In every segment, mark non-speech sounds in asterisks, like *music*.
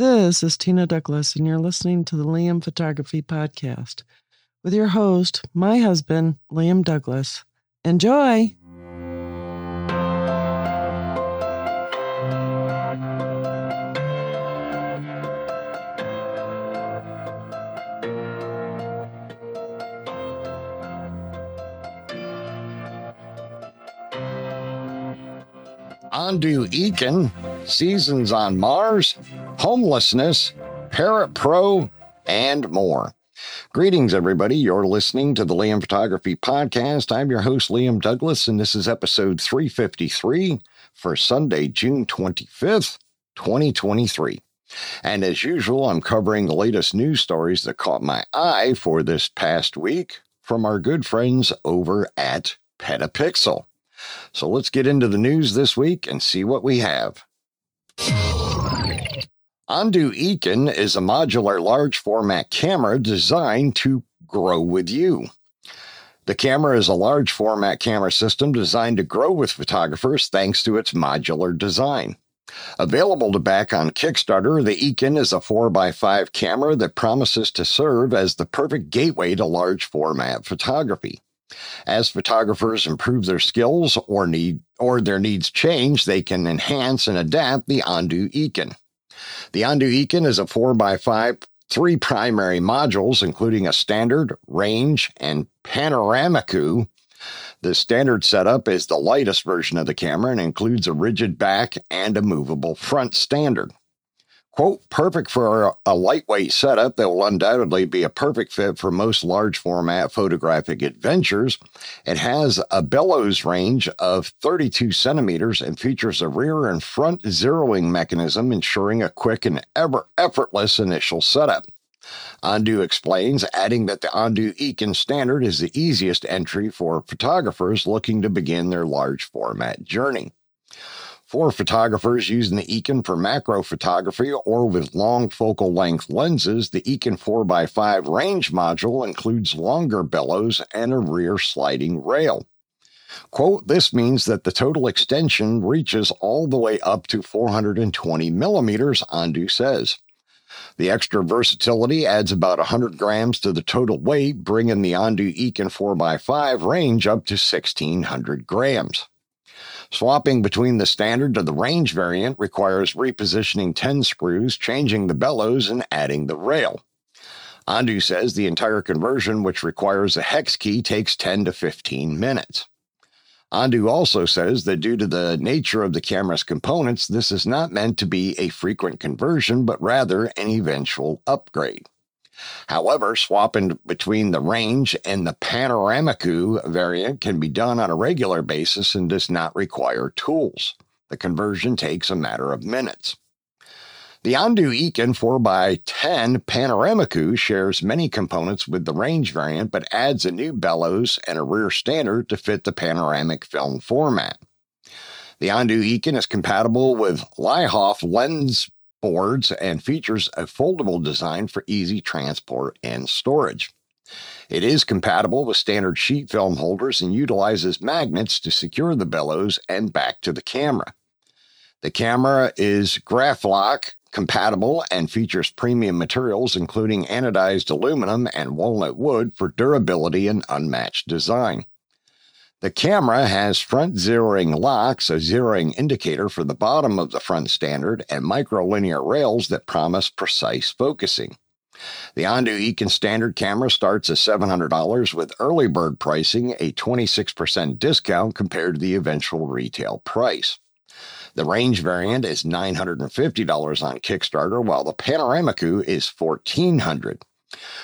This is Tina Douglas, and you're listening to the Liam Photography Podcast with your host, my husband, Liam Douglas. Enjoy! Ondu Eikan, Seasons on Mars, Homelessness, Parrot Pro, and more. Greetings, everybody. You're listening to the Liam Photography Podcast. I'm your host, Liam Douglas, and this is episode 353 for Sunday, June 25th, 2023. And as usual, I'm covering the latest news stories that caught my eye for this past week from our good friends over at Petapixel. So let's get into the news this week and see what we have. Ondu Eikan is a modular large format camera designed to grow with you. The camera is a large format camera system designed to grow with photographers thanks to its modular design. Available to back on Kickstarter, the Eikan is a 4x5 camera that promises to serve as the perfect gateway to large format photography. As photographers improve their skills or need or their needs change, they can enhance and adapt the Ondu Eikan. The Ondu Eikan is a 4x5 three primary modules, including a standard, range, and panoramicu. The standard setup is the lightest version of the camera and includes a rigid back and a movable front standard quote, perfect for a, lightweight setup that will undoubtedly be a perfect fit for most large format photographic adventures. It has a bellows range of 32 centimeters and features a rear and front zeroing mechanism, ensuring a quick and ever effortless initial setup. Ondu explains, adding that the Ondu Eikan standard is the easiest entry for photographers looking to begin their large format journey. For photographers using the Eikan for macro photography or with long focal length lenses, the Eikan 4x5 range module includes longer bellows and a rear sliding rail. Quote, this means that the total extension reaches all the way up to 420 millimeters, Ondu says. The extra versatility adds about 100 grams to the total weight, bringing the Ondu Eikan 4x5 range up to 1600 grams. Swapping between the standard and the range variant requires repositioning 10 screws, changing the bellows, and adding the rail. Ondu says the entire conversion, which requires a hex key, takes 10 to 15 minutes. Ondu also says that due to the nature of the camera's components, this is not meant to be a frequent conversion, but rather an eventual upgrade. However, swapping between the range and the panoramicu variant can be done on a regular basis and does not require tools. The conversion takes a matter of minutes. The Ondu Eikan 4x10 Panoramicu shares many components with the range variant, but adds a new bellows and a rear standard to fit the panoramic film format. The Ondu Eikan is compatible with Linhof lens boards and features a foldable design for easy transport and storage. It is compatible with standard sheet film holders and utilizes magnets to secure the bellows and back to the camera. The camera is Graflok compatible and features premium materials including anodized aluminum and walnut wood for durability and unmatched design. The camera has front zeroing locks, a zeroing indicator for the bottom of the front standard, and microlinear rails that promise precise focusing. The Ondu Eikan standard camera starts at $700 with early bird pricing, a 26% discount compared to the eventual retail price. The range variant is $950 on Kickstarter, while the Panoramicu is $1,400.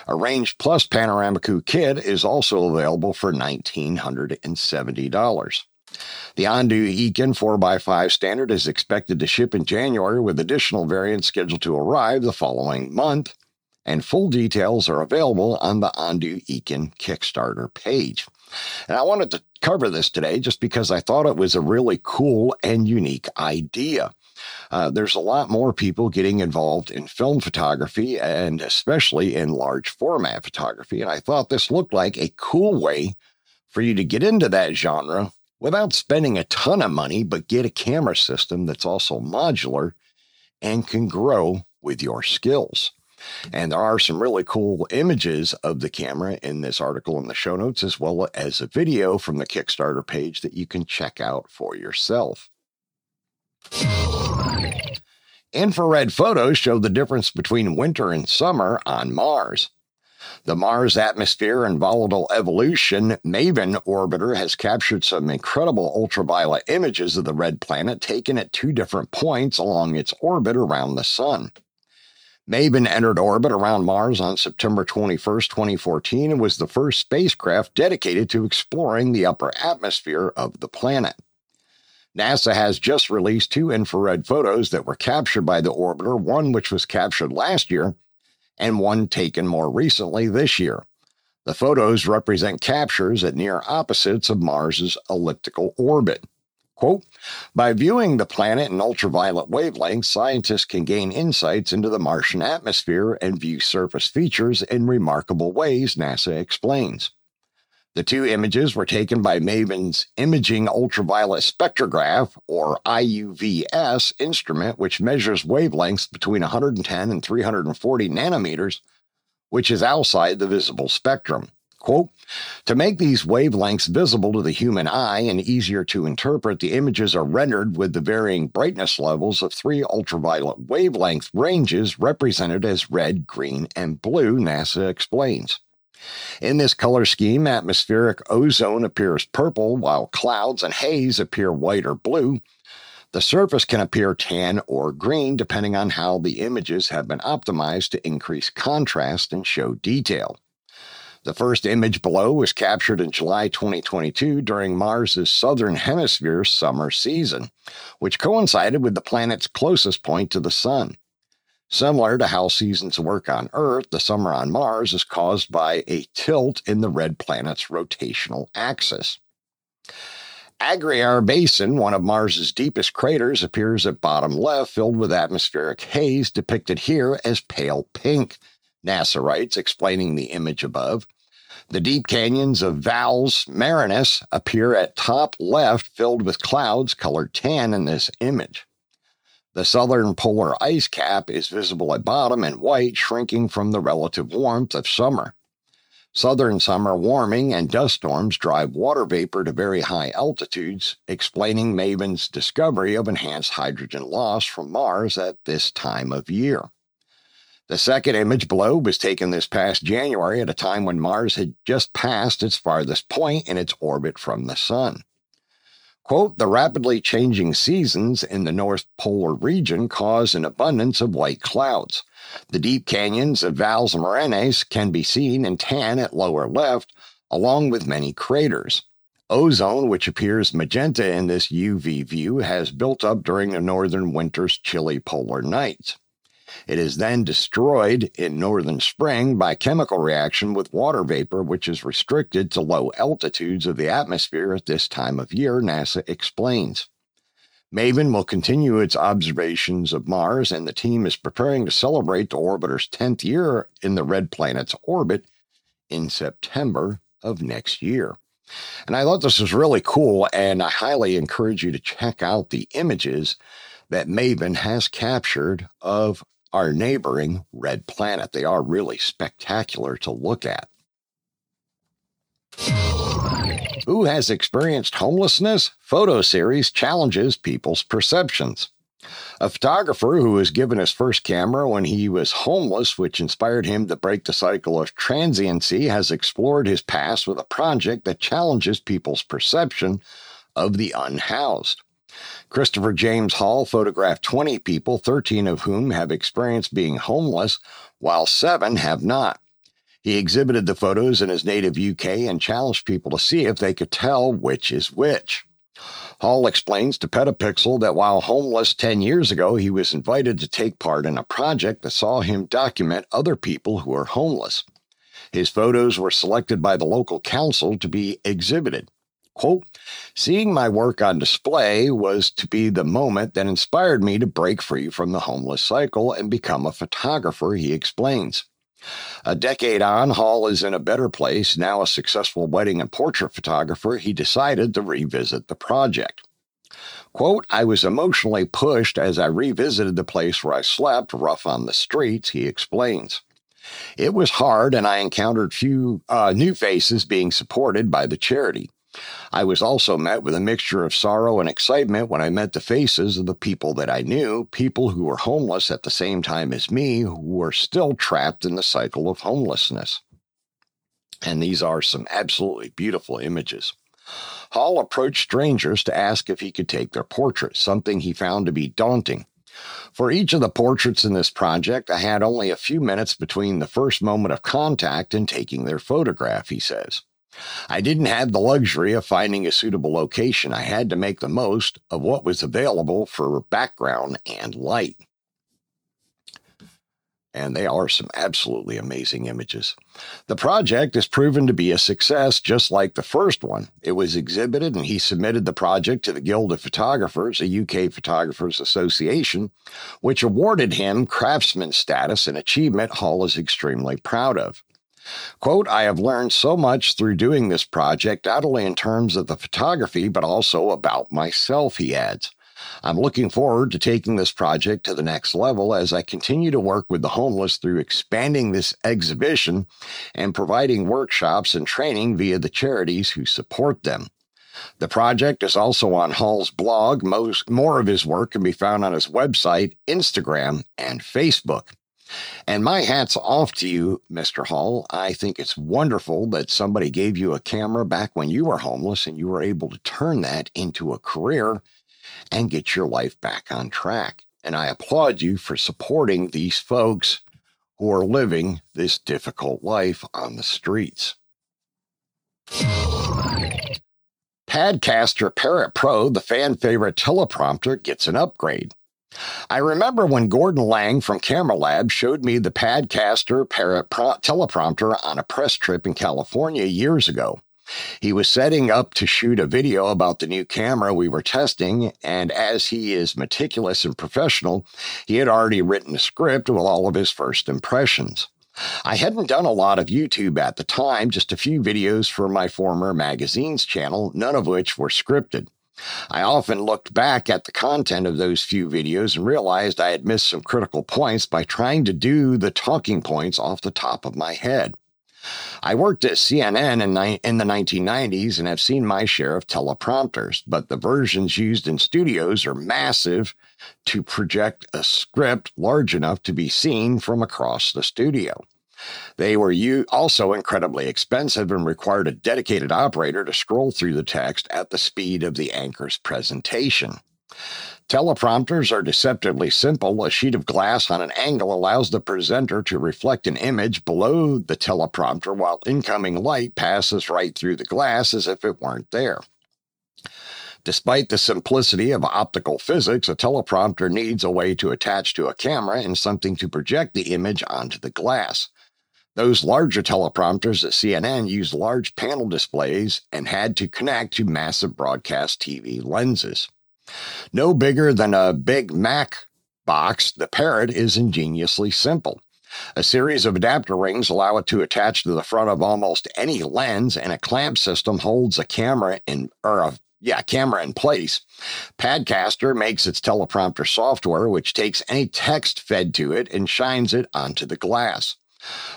A Range Plus Panoramicu kit is also available for $1,970. The Ondu Eikan 4x5 standard is expected to ship in January with additional variants scheduled to arrive the following month, and full details are available on the Ondu Eikan Kickstarter page. And I wanted to cover this today just because I thought it was a really cool and unique idea. Uh, there's a lot more people getting involved in film photography and especially in large format photography. And I thought this looked like a cool way for you to get into that genre without spending a ton of money, but get a camera system that's also modular and can grow with your skills. And there are some really cool images of the camera in this article in the show notes, as well as a video from the Kickstarter page that you can check out for yourself. Infrared photos show the difference between winter and summer on Mars. The Mars Atmosphere and Volatile Evolution MAVEN orbiter has captured some incredible ultraviolet images of the red planet taken at two different points along its orbit around the Sun. MAVEN entered orbit around Mars on September 21, 2014, and was the first spacecraft dedicated to exploring the upper atmosphere of the planet. NASA has just released two infrared photos that were captured by the orbiter, one which was captured last year and one taken more recently this year. The photos represent captures at near opposites of Mars's elliptical orbit. Quote, by viewing the planet in ultraviolet wavelengths, scientists can gain insights into the Martian atmosphere and view surface features in remarkable ways, NASA explains. The two images were taken by MAVEN's Imaging Ultraviolet Spectrograph, or IUVS, instrument, which measures wavelengths between 110 and 340 nanometers, which is outside the visible spectrum. Quote, to make these wavelengths visible to the human eye and easier to interpret, the images are rendered with the varying brightness levels of three ultraviolet wavelength ranges represented as red, green, and blue, NASA explains. In this color scheme, atmospheric ozone appears purple, while clouds and haze appear white or blue. The surface can appear tan or green depending on how the images have been optimized to increase contrast and show detail. The first image below was captured in July 2022 during Mars's southern hemisphere summer season, which coincided with the planet's closest point to the sun. Similar to how seasons work on Earth, the summer on Mars is caused by a tilt in the red planet's rotational axis. Argyre Basin, one of Mars's deepest craters, appears at bottom left, filled with atmospheric haze, depicted here as pale pink. NASA writes, explaining the image above. The deep canyons of Valles Marineris appear at top left, filled with clouds colored tan in this image. The southern polar ice cap is visible at bottom in white, shrinking from the relative warmth of summer. Southern summer warming and dust storms drive water vapor to very high altitudes, explaining MAVEN's discovery of enhanced hydrogen loss from Mars at this time of year. The second image below was taken this past January at a time when Mars had just passed its farthest point in its orbit from the Sun. Quote, the rapidly changing seasons in the North Polar region cause an abundance of white clouds. The deep canyons of Valles Marineris can be seen in tan at lower left, along with many craters. Ozone, which appears magenta in this UV view, has built up during the northern winter's chilly polar nights. It is then destroyed in northern spring by chemical reaction with water vapor, which is restricted to low altitudes of the atmosphere at this time of year, NASA explains. MAVEN will continue its observations of Mars, and the team is preparing to celebrate the orbiter's 10th year in the red planet's orbit in September of next year. And I thought this was really cool, and I highly encourage you to check out the images that MAVEN has captured of our neighboring red planet. They are really spectacular to look at. Who has experienced homelessness? Photo series challenges people's perceptions. A photographer who was given his first camera when he was homeless, which inspired him to break the cycle of transiency, has explored his past with a project that challenges people's perception of the unhoused. Christopher James Hall photographed 20 people, 13 of whom have experienced being homeless, while seven have not. He exhibited the photos in his native UK and challenged people to see if they could tell which is which. Hall explains to Petapixel that while homeless 10 years ago, he was invited to take part in a project that saw him document other people who are homeless. His photos were selected by the local council to be exhibited. Quote, seeing my work on display was to be the moment that inspired me to break free from the homeless cycle and become a photographer, he explains. A decade on, Hall is in a better place. Now a successful wedding and portrait photographer, he decided to revisit the project. Quote, I was emotionally pushed as I revisited the place where I slept, rough on the streets, he explains. It was hard, and I encountered few uh, new faces being supported by the charity. I was also met with a mixture of sorrow and excitement when I met the faces of the people that I knew, people who were homeless at the same time as me, who were still trapped in the cycle of homelessness. And these are some absolutely beautiful images. Hall approached strangers to ask if he could take their portraits, something he found to be daunting. For each of the portraits in this project, I had only a few minutes between the first moment of contact and taking their photograph, he says. I didn't have the luxury of finding a suitable location. I had to make the most of what was available for background and light and they are some absolutely amazing images. The project has proven to be a success just like the first one. It was exhibited and he submitted the project to the Guild of Photographers, a UK Photographers Association, which awarded him craftsman status, an achievement Hall is extremely proud of. Quote, I have learned so much through doing this project, not only in terms of the photography, but also about myself, he adds. I'm looking forward to taking this project to the next level as I continue to work with the homeless through expanding this exhibition and providing workshops and training via the charities who support them. The project is also on Hall's blog. Most more of his work can be found on his website, Instagram, and Facebook. And my hat's off to you, Mr. Hall. I think it's wonderful that somebody gave you a camera back when you were homeless and you were able to turn that into a career and get your life back on track. And I applaud you for supporting these folks who are living this difficult life on the streets. Padcaster Parrot Pro, the fan favorite teleprompter, gets an upgrade. I remember when Gordon Laing from Camera Lab showed me the Padcaster teleprompter on a press trip in California years ago. He was setting up to shoot a video about the new camera we were testing, and as he is meticulous and professional, he had already written a script with all of his first impressions. I hadn't done a lot of YouTube at the time, just a few videos for my former magazine's channel, none of which were scripted. I often looked back at the content of those few videos and realized I had missed some critical points by trying to do the talking points off the top of my head. I worked at CNN in, ni- in the 1990s and have seen my share of teleprompters, but the versions used in studios are massive to project a script large enough to be seen from across the studio. They were also incredibly expensive and required a dedicated operator to scroll through the text at the speed of the anchor's presentation. Teleprompters are deceptively simple. A sheet of glass on an angle allows the presenter to reflect an image below the teleprompter while incoming light passes right through the glass as if it weren't there. Despite the simplicity of optical physics, a teleprompter needs a way to attach to a camera and something to project the image onto the glass. Those larger teleprompters at CNN used large panel displays and had to connect to massive broadcast TV lenses. No bigger than a Big Mac box, the Parrot is ingeniously simple. A series of adapter rings allow it to attach to the front of almost any lens, and a clamp system holds a camera in or a yeah, camera in place. Padcaster makes its teleprompter software, which takes any text fed to it and shines it onto the glass.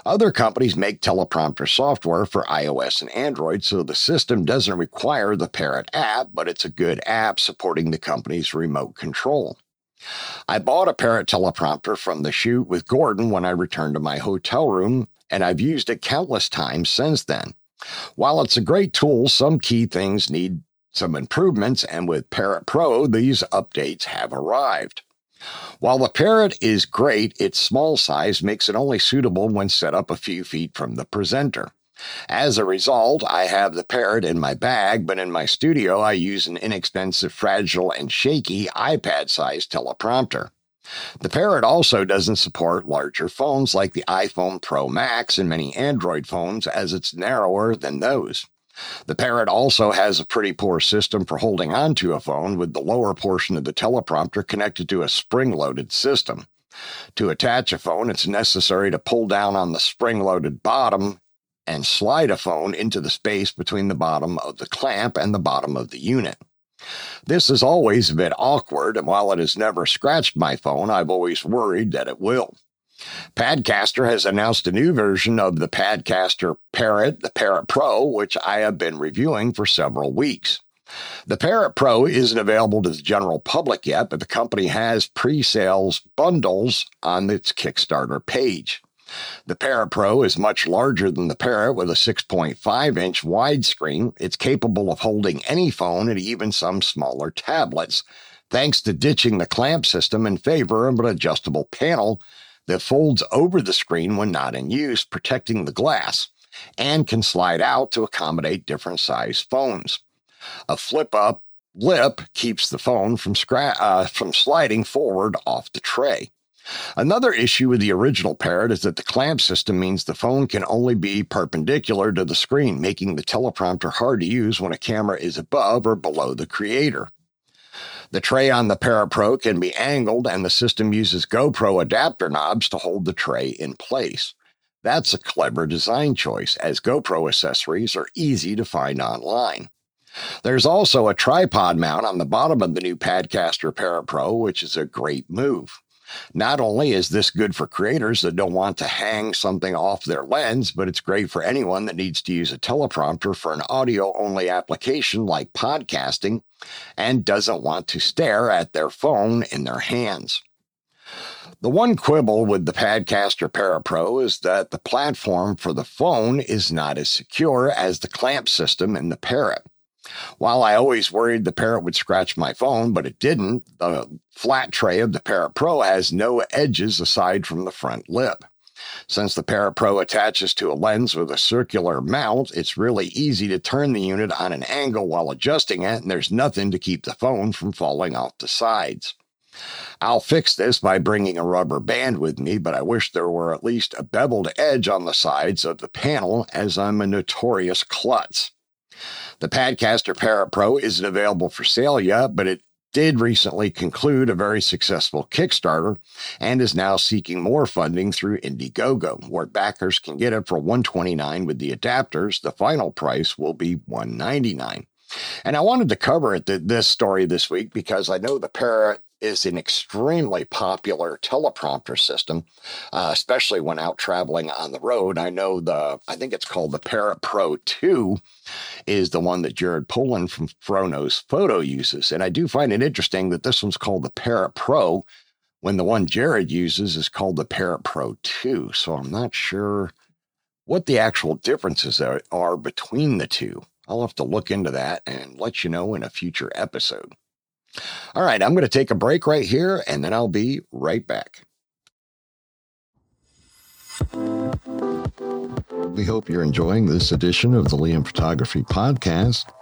Other companies make teleprompter software for iOS and Android, so the system doesn't require the Parrot app, but it's a good app supporting the company's remote control. I bought a Parrot teleprompter from the shoot with Gordon when I returned to my hotel room, and I've used it countless times since then. While it's a great tool, some key things need some improvements, and with Parrot Pro, these updates have arrived. While the parrot is great, its small size makes it only suitable when set up a few feet from the presenter. As a result, I have the parrot in my bag, but in my studio, I use an inexpensive, fragile, and shaky iPad sized teleprompter. The Parrot also doesn't support larger phones like the iPhone Pro Max and many Android phones, as it's narrower than those. The Parrot also has a pretty poor system for holding onto a phone with the lower portion of the teleprompter connected to a spring loaded system. To attach a phone, it's necessary to pull down on the spring loaded bottom and slide a phone into the space between the bottom of the clamp and the bottom of the unit. This is always a bit awkward, and while it has never scratched my phone, I've always worried that it will. Padcaster has announced a new version of the Padcaster Parrot, the Parrot Pro, which I have been reviewing for several weeks. The Parrot Pro isn't available to the general public yet, but the company has pre sales bundles on its Kickstarter page. The Parrot Pro is much larger than the Parrot with a 6.5 inch widescreen. It's capable of holding any phone and even some smaller tablets, thanks to ditching the clamp system in favor of an adjustable panel that folds over the screen when not in use, protecting the glass, and can slide out to accommodate different size phones. A flip up lip keeps the phone from, scra- uh, from sliding forward off the tray. Another issue with the original Parrot is that the clamp system means the phone can only be perpendicular to the screen, making the teleprompter hard to use when a camera is above or below the creator. The tray on the Parrot Pro can be angled, and the system uses GoPro adapter knobs to hold the tray in place. That's a clever design choice, as GoPro accessories are easy to find online. There's also a tripod mount on the bottom of the new Padcaster Parrot Pro, which is a great move. Not only is this good for creators that don't want to hang something off their lens, but it's great for anyone that needs to use a teleprompter for an audio only application like podcasting and doesn't want to stare at their phone in their hands. The one quibble with the Padcaster Parrot Pro is that the platform for the phone is not as secure as the clamp system in the Parrot. While I always worried the Parrot would scratch my phone, but it didn't, the flat tray of the Parrot Pro has no edges aside from the front lip. Since the Parrot Pro attaches to a lens with a circular mount, it's really easy to turn the unit on an angle while adjusting it, and there's nothing to keep the phone from falling off the sides. I'll fix this by bringing a rubber band with me, but I wish there were at least a beveled edge on the sides of the panel, as I'm a notorious klutz. The Padcaster Parrot Pro isn't available for sale yet, but it did recently conclude a very successful Kickstarter and is now seeking more funding through Indiegogo, where backers can get it for 129 with the adapters. The final price will be 199. And I wanted to cover it, this story this week because I know the Parrot is an extremely popular teleprompter system, uh, especially when out traveling on the road. I know the, I think it's called the Parrot Pro 2 is the one that Jared Polin from Fro Knows Photo uses. And I do find it interesting that this one's called the Parrot Pro when the one Jared uses is called the Parrot Pro 2. So I'm not sure what the actual differences are, are between the two. I'll have to look into that and let you know in a future episode. All right, I'm going to take a break right here and then I'll be right back. We hope you're enjoying this edition of the Liam Photography Podcast.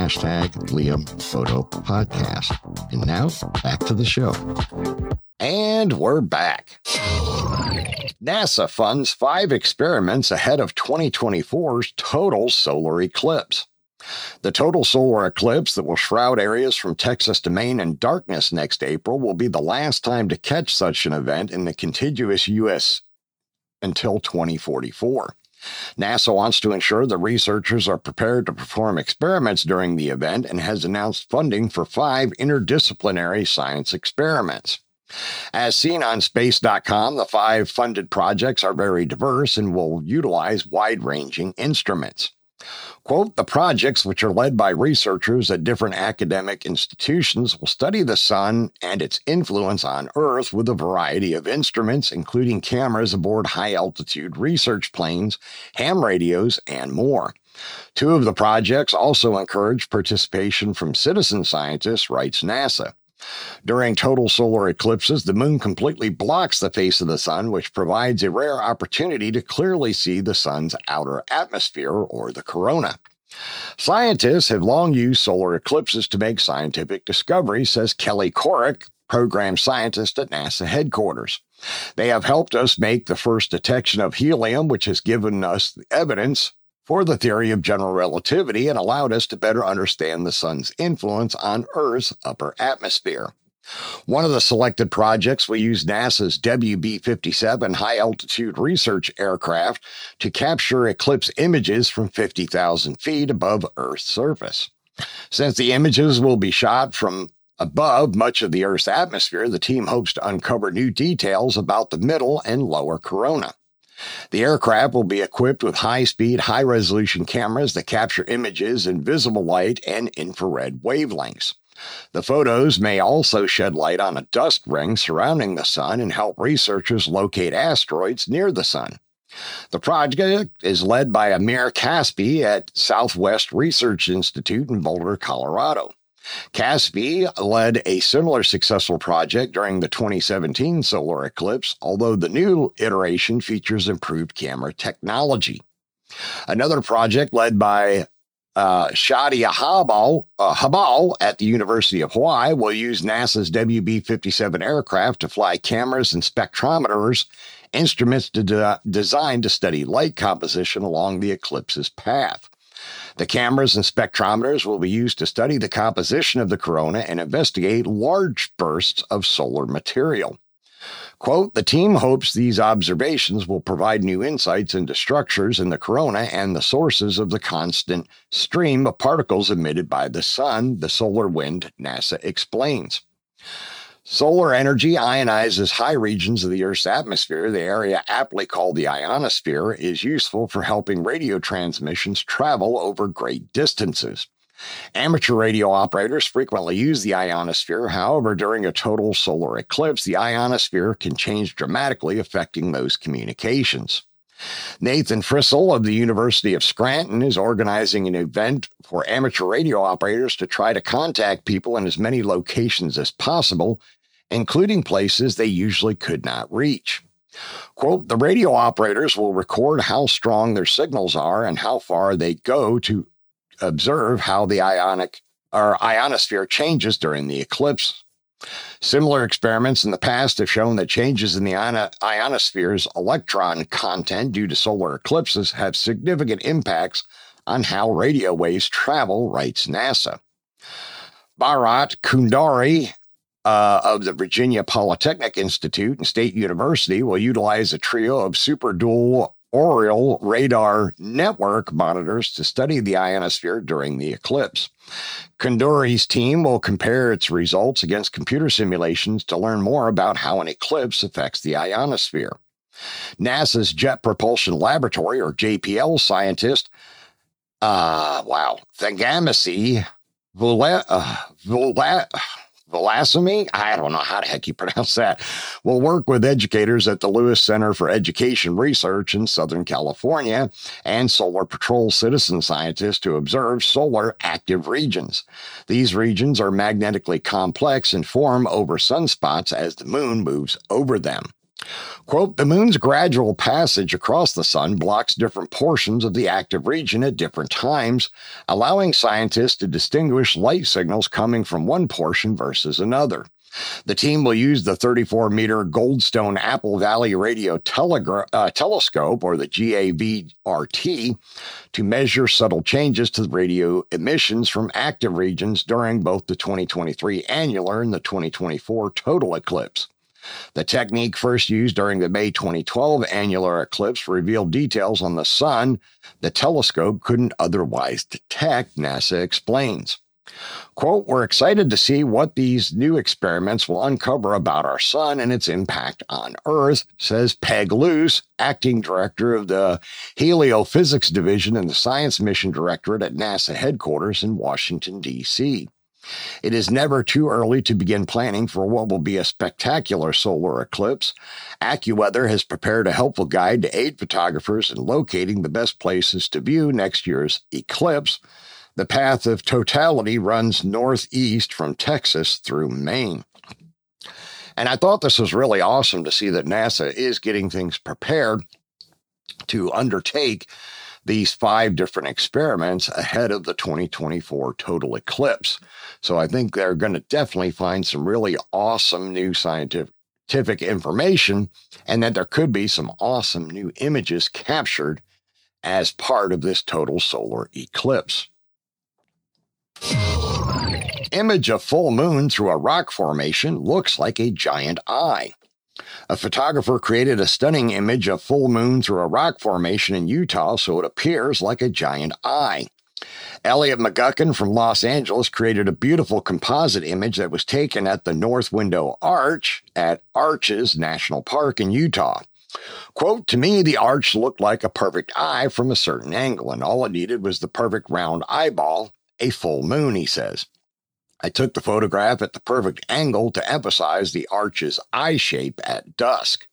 hashtag Liam Photo Podcast. And now back to the show. And we're back. NASA funds five experiments ahead of 2024's total solar eclipse. The total solar eclipse that will shroud areas from Texas to Maine in darkness next April will be the last time to catch such an event in the contiguous U.S. until 2044. NASA wants to ensure the researchers are prepared to perform experiments during the event and has announced funding for five interdisciplinary science experiments. As seen on space.com, the five funded projects are very diverse and will utilize wide ranging instruments. Quote, the projects, which are led by researchers at different academic institutions, will study the sun and its influence on Earth with a variety of instruments, including cameras aboard high altitude research planes, ham radios, and more. Two of the projects also encourage participation from citizen scientists, writes NASA. During total solar eclipses, the moon completely blocks the face of the sun, which provides a rare opportunity to clearly see the sun's outer atmosphere or the corona. Scientists have long used solar eclipses to make scientific discoveries, says Kelly Korreck, program scientist at NASA headquarters. They have helped us make the first detection of helium, which has given us evidence for the theory of general relativity and allowed us to better understand the sun's influence on Earth's upper atmosphere. One of the selected projects will use NASA's WB 57 high altitude research aircraft to capture eclipse images from 50,000 feet above Earth's surface. Since the images will be shot from above much of the Earth's atmosphere, the team hopes to uncover new details about the middle and lower corona. The aircraft will be equipped with high speed, high resolution cameras that capture images in visible light and infrared wavelengths. The photos may also shed light on a dust ring surrounding the sun and help researchers locate asteroids near the sun. The project is led by Amir Caspi at Southwest Research Institute in Boulder, Colorado. Caspi led a similar successful project during the 2017 solar eclipse, although the new iteration features improved camera technology. Another project led by uh, Habbal, uh, Habbal at the University of Hawaii will use NASA's WB 57 aircraft to fly cameras and spectrometers, instruments de- designed to study light composition along the eclipse's path. The cameras and spectrometers will be used to study the composition of the corona and investigate large bursts of solar material. Quote, the team hopes these observations will provide new insights into structures in the corona and the sources of the constant stream of particles emitted by the sun, the solar wind, NASA explains. Solar energy ionizes high regions of the Earth's atmosphere. The area aptly called the ionosphere is useful for helping radio transmissions travel over great distances. Amateur radio operators frequently use the ionosphere. However, during a total solar eclipse, the ionosphere can change dramatically, affecting those communications. Nathan Frissell of the University of Scranton is organizing an event for amateur radio operators to try to contact people in as many locations as possible, including places they usually could not reach. Quote, the radio operators will record how strong their signals are and how far they go to observe how the ionic or ionosphere changes during the eclipse. Similar experiments in the past have shown that changes in the ionosphere's electron content due to solar eclipses have significant impacts on how radio waves travel, writes NASA. Bharat Kunduri uh, of the Virginia Polytechnic Institute and State University will utilize a trio of super dual Auroral radar network monitors to study the ionosphere during the eclipse. Kunduri's team will compare its results against computer simulations to learn more about how an eclipse affects the ionosphere. NASA's Jet Propulsion Laboratory, or JPL scientist, uh, wow, Thangamasi Vula, uh, Vula, Velasamy, I don't know how the heck you *laughs* pronounce that, will work with educators at the Lewis Center for Education Research in Southern California and Solar Patrol citizen scientists to observe solar active regions. These regions are magnetically complex and form over sunspots as the moon moves over them. Quote, the moon's gradual passage across the sun blocks different portions of the active region at different times, allowing scientists to distinguish light signals coming from one portion versus another. The team will use the 34 meter Goldstone Apple Valley Radio Telegra- uh, Telescope, or the GAVRT, to measure subtle changes to radio emissions from active regions during both the 2023 annular and the 2024 total eclipse. The technique first used during the May 2012 annular eclipse revealed details on the sun the telescope couldn't otherwise detect, NASA explains. Quote, we're excited to see what these new experiments will uncover about our sun and its impact on Earth, says Peg Luce, acting director of the Heliophysics Division and the Science Mission Directorate at NASA headquarters in Washington, D.C. It is never too early to begin planning for what will be a spectacular solar eclipse. AccuWeather has prepared a helpful guide to aid photographers in locating the best places to view next year's eclipse. The path of totality runs northeast from Texas through Maine. And I thought this was really awesome to see that NASA is getting things prepared to undertake these five different experiments ahead of the 2024 total eclipse. So I think they're going to definitely find some really awesome new scientific information and that there could be some awesome new images captured as part of this total solar eclipse. Image of full moon through a rock formation looks like a giant eye. A photographer created a stunning image of full moon through a rock formation in Utah so it appears like a giant eye. Elliot McGucken from Los Angeles created a beautiful composite image that was taken at the North Window Arch at Arches National Park in Utah. Quote, to me, the arch looked like a perfect eye from a certain angle, and all it needed was the perfect round eyeball, a full moon, he says. I took the photograph at the perfect angle to emphasize the arch's eye shape at dusk.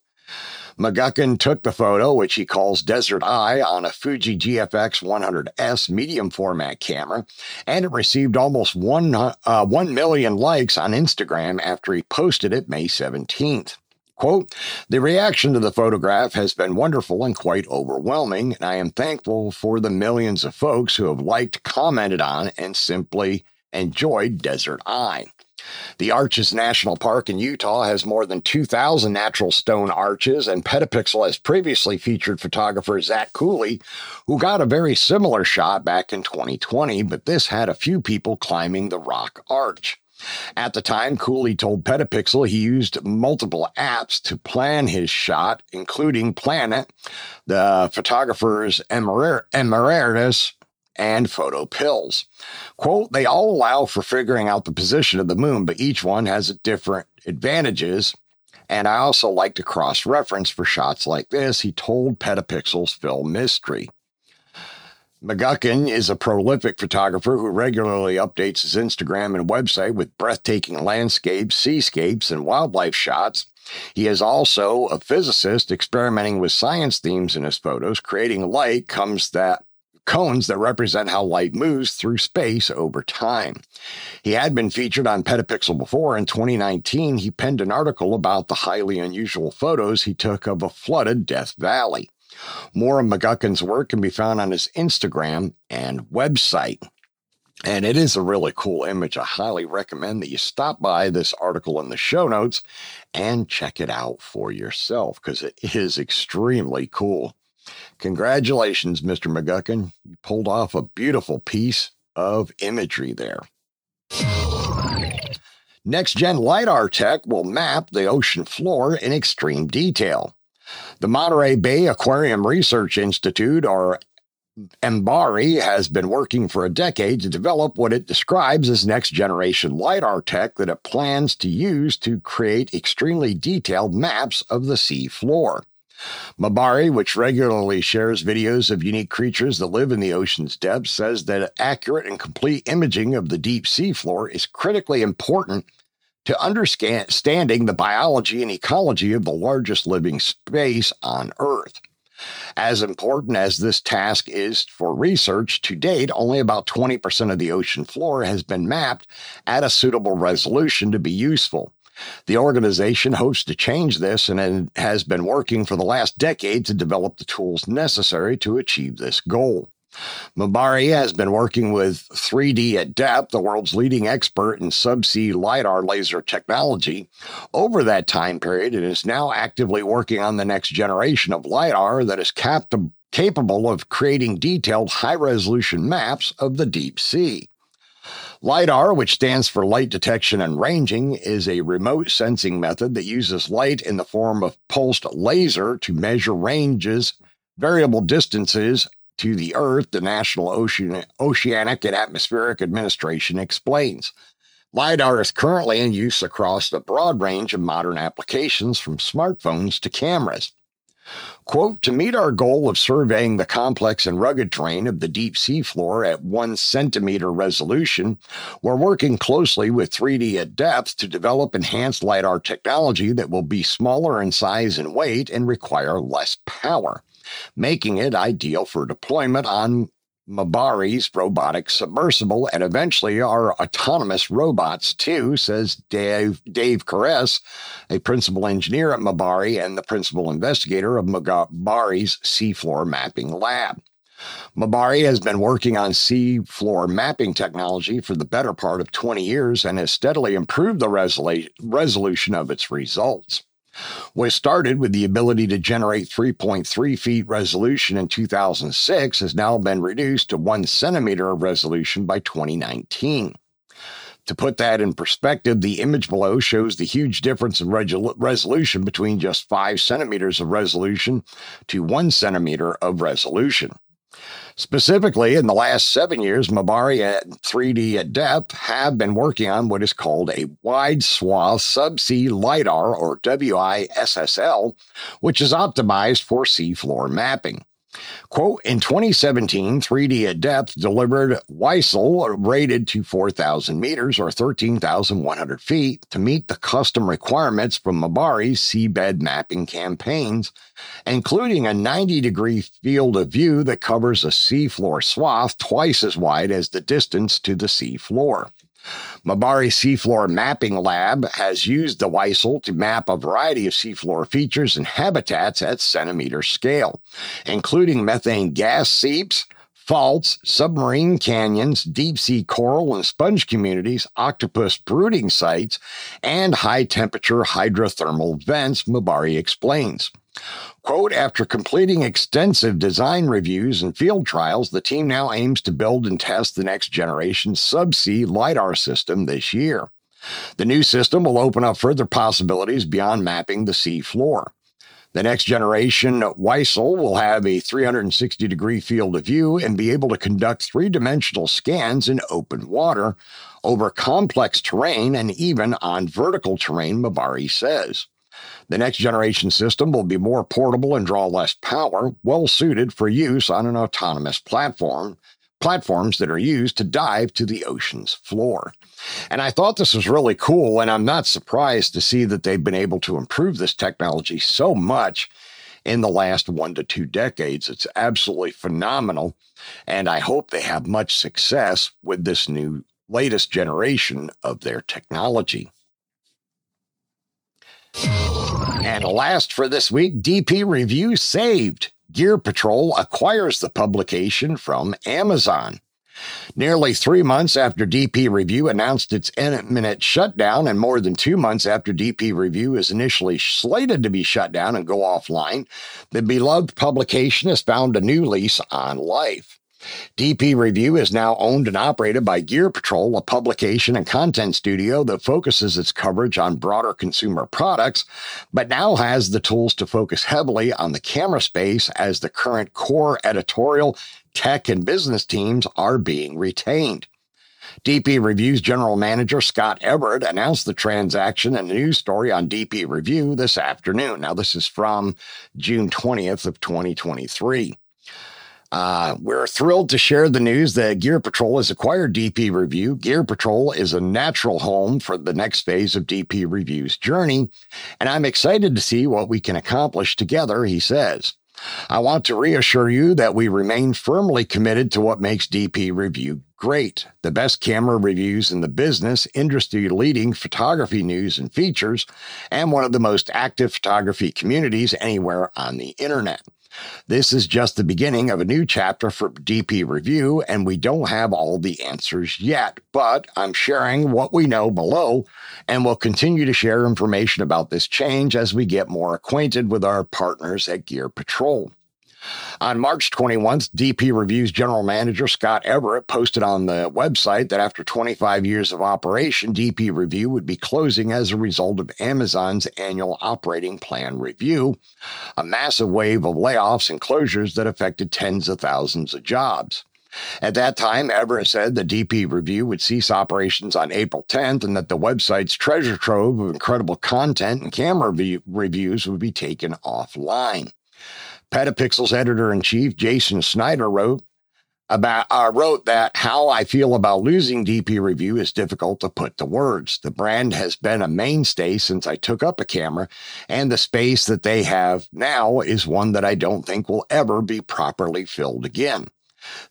McGucken took the photo, which he calls Desert Eye, on a Fuji GFX 100S medium format camera, and it received almost 1, uh, 1 million likes on Instagram after he posted it May 17th. Quote, the reaction to the photograph has been wonderful and quite overwhelming, and I am thankful for the millions of folks who have liked, commented on, and simply enjoyed Desert Eye. The Arches National Park in Utah has more than 2,000 natural stone arches, and Petapixel has previously featured photographer Zach Cooley, who got a very similar shot back in 2020, but this had a few people climbing the rock arch. At the time, Cooley told Petapixel he used multiple apps to plan his shot, including Planet, the photographer's Ephemeris, and PhotoPills. Quote, they all allow for figuring out the position of the moon, but each one has different advantages. And I also like to cross reference for shots like this, he told Petapixel's Film Mystery. McGucken is a prolific photographer who regularly updates his Instagram and website with breathtaking landscapes, seascapes, and wildlife shots. He is also a physicist experimenting with science themes in his photos, creating light comes that cones that represent how light moves through space over time. He had been featured on Petapixel before. In 2019, he penned an article about the highly unusual photos he took of a flooded Death Valley. More of McGucken's work can be found on his Instagram and website. And it is a really cool image. I highly recommend that you stop by this article in the show notes and check it out for yourself because it is extremely cool. Congratulations, Mr. McGucken. You pulled off a beautiful piece of imagery there. Next gen LiDAR tech will map the ocean floor in extreme detail. The Monterey Bay Aquarium Research Institute, or MBARI, has been working for a decade to develop what it describes as next generation LiDAR tech that it plans to use to create extremely detailed maps of the sea floor. MBARI, which regularly shares videos of unique creatures that live in the ocean's depths, says that accurate and complete imaging of the deep sea floor is critically important to understanding the biology and ecology of the largest living space on Earth. As important as this task is for research, to date, only about 20% of the ocean floor has been mapped at a suitable resolution to be useful. The organization hopes to change this and has been working for the last decade to develop the tools necessary to achieve this goal. MBARI has been working with 3D at Depth, the world's leading expert in subsea LiDAR laser technology, over that time period and is now actively working on the next generation of LiDAR that is cap- capable of creating detailed high resolution maps of the deep sea. LIDAR, which stands for light detection and ranging, is a remote sensing method that uses light in the form of pulsed laser to measure ranges, variable distances to the Earth, the National Ocean, Oceanic and Atmospheric Administration explains. LIDAR is currently in use across a broad range of modern applications from smartphones to cameras. Quote, to meet our goal of surveying the complex and rugged terrain of the deep sea floor at one centimeter resolution, we're working closely with 3D at depth to develop enhanced LiDAR technology that will be smaller in size and weight and require less power, making it ideal for deployment on MBARI's robotic submersible and eventually our autonomous robots too, says Dave, Dave Caress, a principal engineer at MBARI and the principal investigator of MBARI's seafloor mapping lab. MBARI has been working on seafloor mapping technology for the better part of 20 years and has steadily improved the resolu- resolution of its results. Was started with the ability to generate 3.3 feet resolution in 2006 has now been reduced to one centimeter of resolution by 2019. To put that in perspective, the image below shows the huge difference in resolution between just 5 centimeters of resolution to 1 centimeter of resolution. Specifically, in the last seven years, MBARI at 3D at depth have been working on what is called a wide swath subsea LIDAR or WISSL, which is optimized for seafloor mapping. Quote, in 2017, 3D at Depth delivered WISSL rated to 4,000 meters or 13,100 feet to meet the custom requirements from MBARI's seabed mapping campaigns, including a 90 degree field of view that covers a seafloor swath twice as wide as the distance to the seafloor. MBARI Seafloor Mapping Lab has used the WISSL to map a variety of seafloor features and habitats at centimeter scale, including methane gas seeps, faults, submarine canyons, deep sea coral and sponge communities, octopus brooding sites, and high temperature hydrothermal vents, MBARI explains. Quote, after completing extensive design reviews and field trials, the team now aims to build and test the next generation subsea LiDAR system this year. The new system will open up further possibilities beyond mapping the sea floor. The next generation WISSL will have a 360 degree field of view and be able to conduct three dimensional scans in open water over complex terrain and even on vertical terrain, MBARI says. The next generation system will be more portable and draw less power, well suited for use on an autonomous platform, platforms that are used to dive to the ocean's floor. And I thought this was really cool, and I'm not surprised to see that they've been able to improve this technology so much in the last one to two decades. It's absolutely phenomenal, and I hope they have much success with this new latest generation of their technology. And last for this week, DP Review saved. Gear Patrol acquires the publication from Amazon. Nearly three months after DP Review announced its imminent shutdown, and more than two months after DP Review is initially slated to be shut down and go offline, the beloved publication has found a new lease on life. DP Review is now owned and operated by Gear Patrol, a publication and content studio that focuses its coverage on broader consumer products, but now has the tools to focus heavily on the camera space as the current core editorial, tech, and business teams are being retained. DP Review's general manager Scott Everett announced the transaction in a news story on DP Review this afternoon. Now, this is from June 20th of 2023. Uh, we're thrilled to share the news that Gear Patrol has acquired DP Review. Gear Patrol is a natural home for the next phase of DP Review's journey, and I'm excited to see what we can accomplish together, he says. I want to reassure you that we remain firmly committed to what makes DP Review great the best camera reviews in the business, industry leading photography news and features, and one of the most active photography communities anywhere on the internet. This is just the beginning of a new chapter for DP Review, and we don't have all the answers yet, but I'm sharing what we know below, and we'll continue to share information about this change as we get more acquainted with our partners at Gear Patrol. On March 21st, DP Review's general manager Scott Everett posted on the website that after 25 years of operation, DP Review would be closing as a result of Amazon's annual operating plan review, a massive wave of layoffs and closures that affected tens of thousands of jobs. At that time, Everett said the DP Review would cease operations on April 10th and that the website's treasure trove of incredible content and camera reviews would be taken offline. Petapixel's editor in chief, Jaron Schneider, wrote about uh, wrote that how I feel about losing DP Review is difficult to put to words. The brand has been a mainstay since I took up a camera, and the space that they have now is one that I don't think will ever be properly filled again.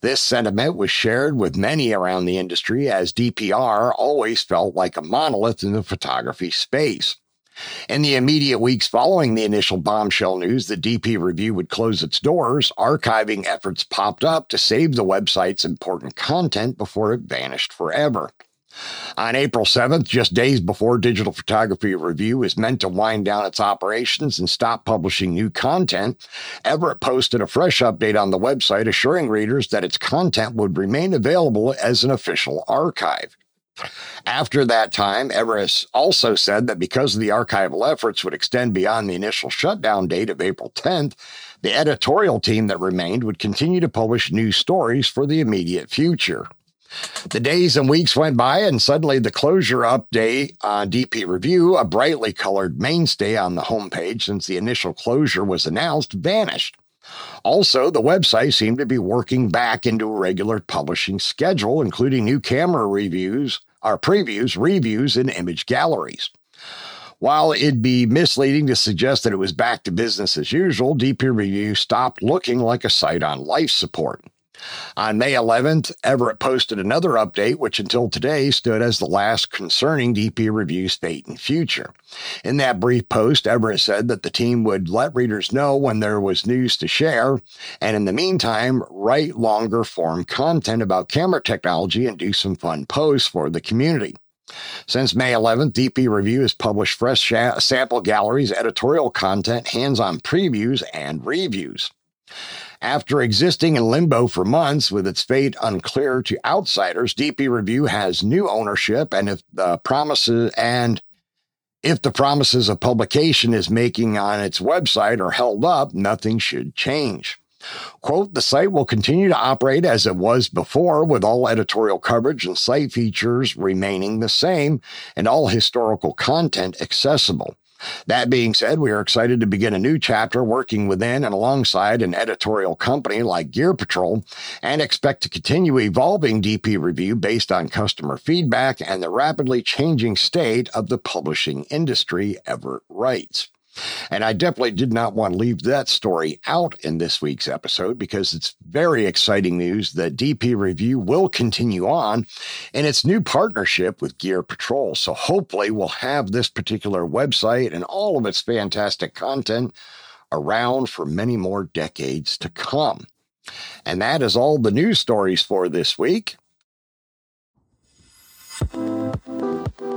This sentiment was shared with many around the industry as DPR always felt like a monolith in the photography space. In the immediate weeks following the initial bombshell news that DP Review would close its doors, archiving efforts popped up to save the website's important content before it vanished forever. On April 7th, just days before Digital Photography Review was meant to wind down its operations and stop publishing new content, Everett posted a fresh update on the website assuring readers that its content would remain available as an official archive. After that time, Everett also said that because the archival efforts would extend beyond the initial shutdown date of April 10th, the editorial team that remained would continue to publish new stories for the immediate future. The days and weeks went by, and suddenly the closure update on DP Review, a brightly colored mainstay on the homepage since the initial closure was announced, vanished. Also, the website seemed to be working back into a regular publishing schedule, including new camera reviews, our previews, reviews, and image galleries. While it'd be misleading to suggest that it was back to business as usual, DP Review stopped looking like a site on life support. On May 11th, Everett posted another update, which until today stood as the last concerning DP Review's fate and future. In that brief post, Everett said that the team would let readers know when there was news to share, and in the meantime, write longer form content about camera technology and do some fun posts for the community. Since May 11th, DP Review has published fresh sample galleries, editorial content, hands on previews, and reviews. After existing in limbo for months with its fate unclear to outsiders, DP Review has new ownership and if the promises and if the promises of publication is making on its website are held up, nothing should change. Quote, the site will continue to operate as it was before, with all editorial coverage and site features remaining the same and all historical content accessible. That being said, we are excited to begin a new chapter working within and alongside an editorial company like Gear Patrol and expect to continue evolving DP Review based on customer feedback and the rapidly changing state of the publishing industry, Everett writes. And I definitely did not want to leave that story out in this week's episode because it's very exciting news that DP Review will continue on in its new partnership with Gear Patrol. So hopefully we'll have this particular website and all of its fantastic content around for many more decades to come. And that is all the news stories for this week.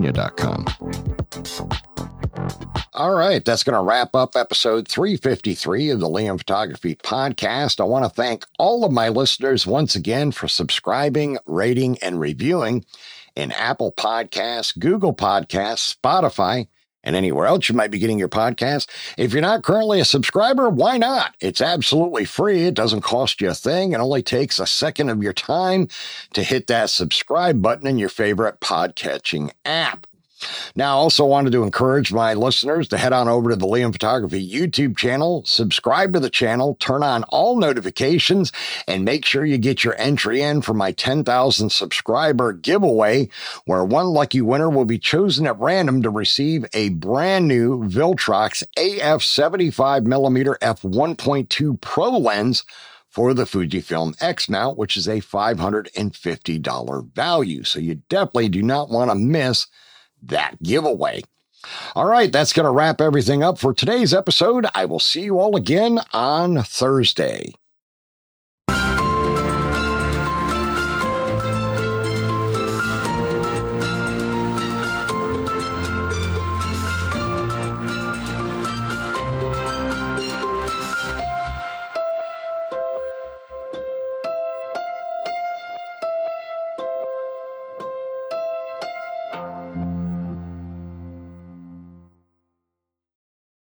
forgottenpiecesofpennsylvania.com. All right, that's going to wrap up episode 353 of the Liam Photography Podcast. I want to thank all of my listeners once again for subscribing, rating, and reviewing in Apple Podcasts, Google Podcasts, Spotify, and anywhere else you might be getting your podcast. If you're not currently a subscriber, why not? It's absolutely free. It doesn't cost you a thing. It only takes a second of your time to hit that subscribe button in your favorite podcatching app. Now, I also wanted to encourage my listeners to head on over to the Liam Photography YouTube channel, subscribe to the channel, turn on all notifications, and make sure you get your entry in for my 10,000 subscriber giveaway, where one lucky winner will be chosen at random to receive a brand new Viltrox AF 75mm f1.2 Pro lens for the Fujifilm X mount, which is a $550 value. So you definitely do not want to miss that giveaway. All right, that's going to wrap everything up for today's episode. I will see you all again on Thursday.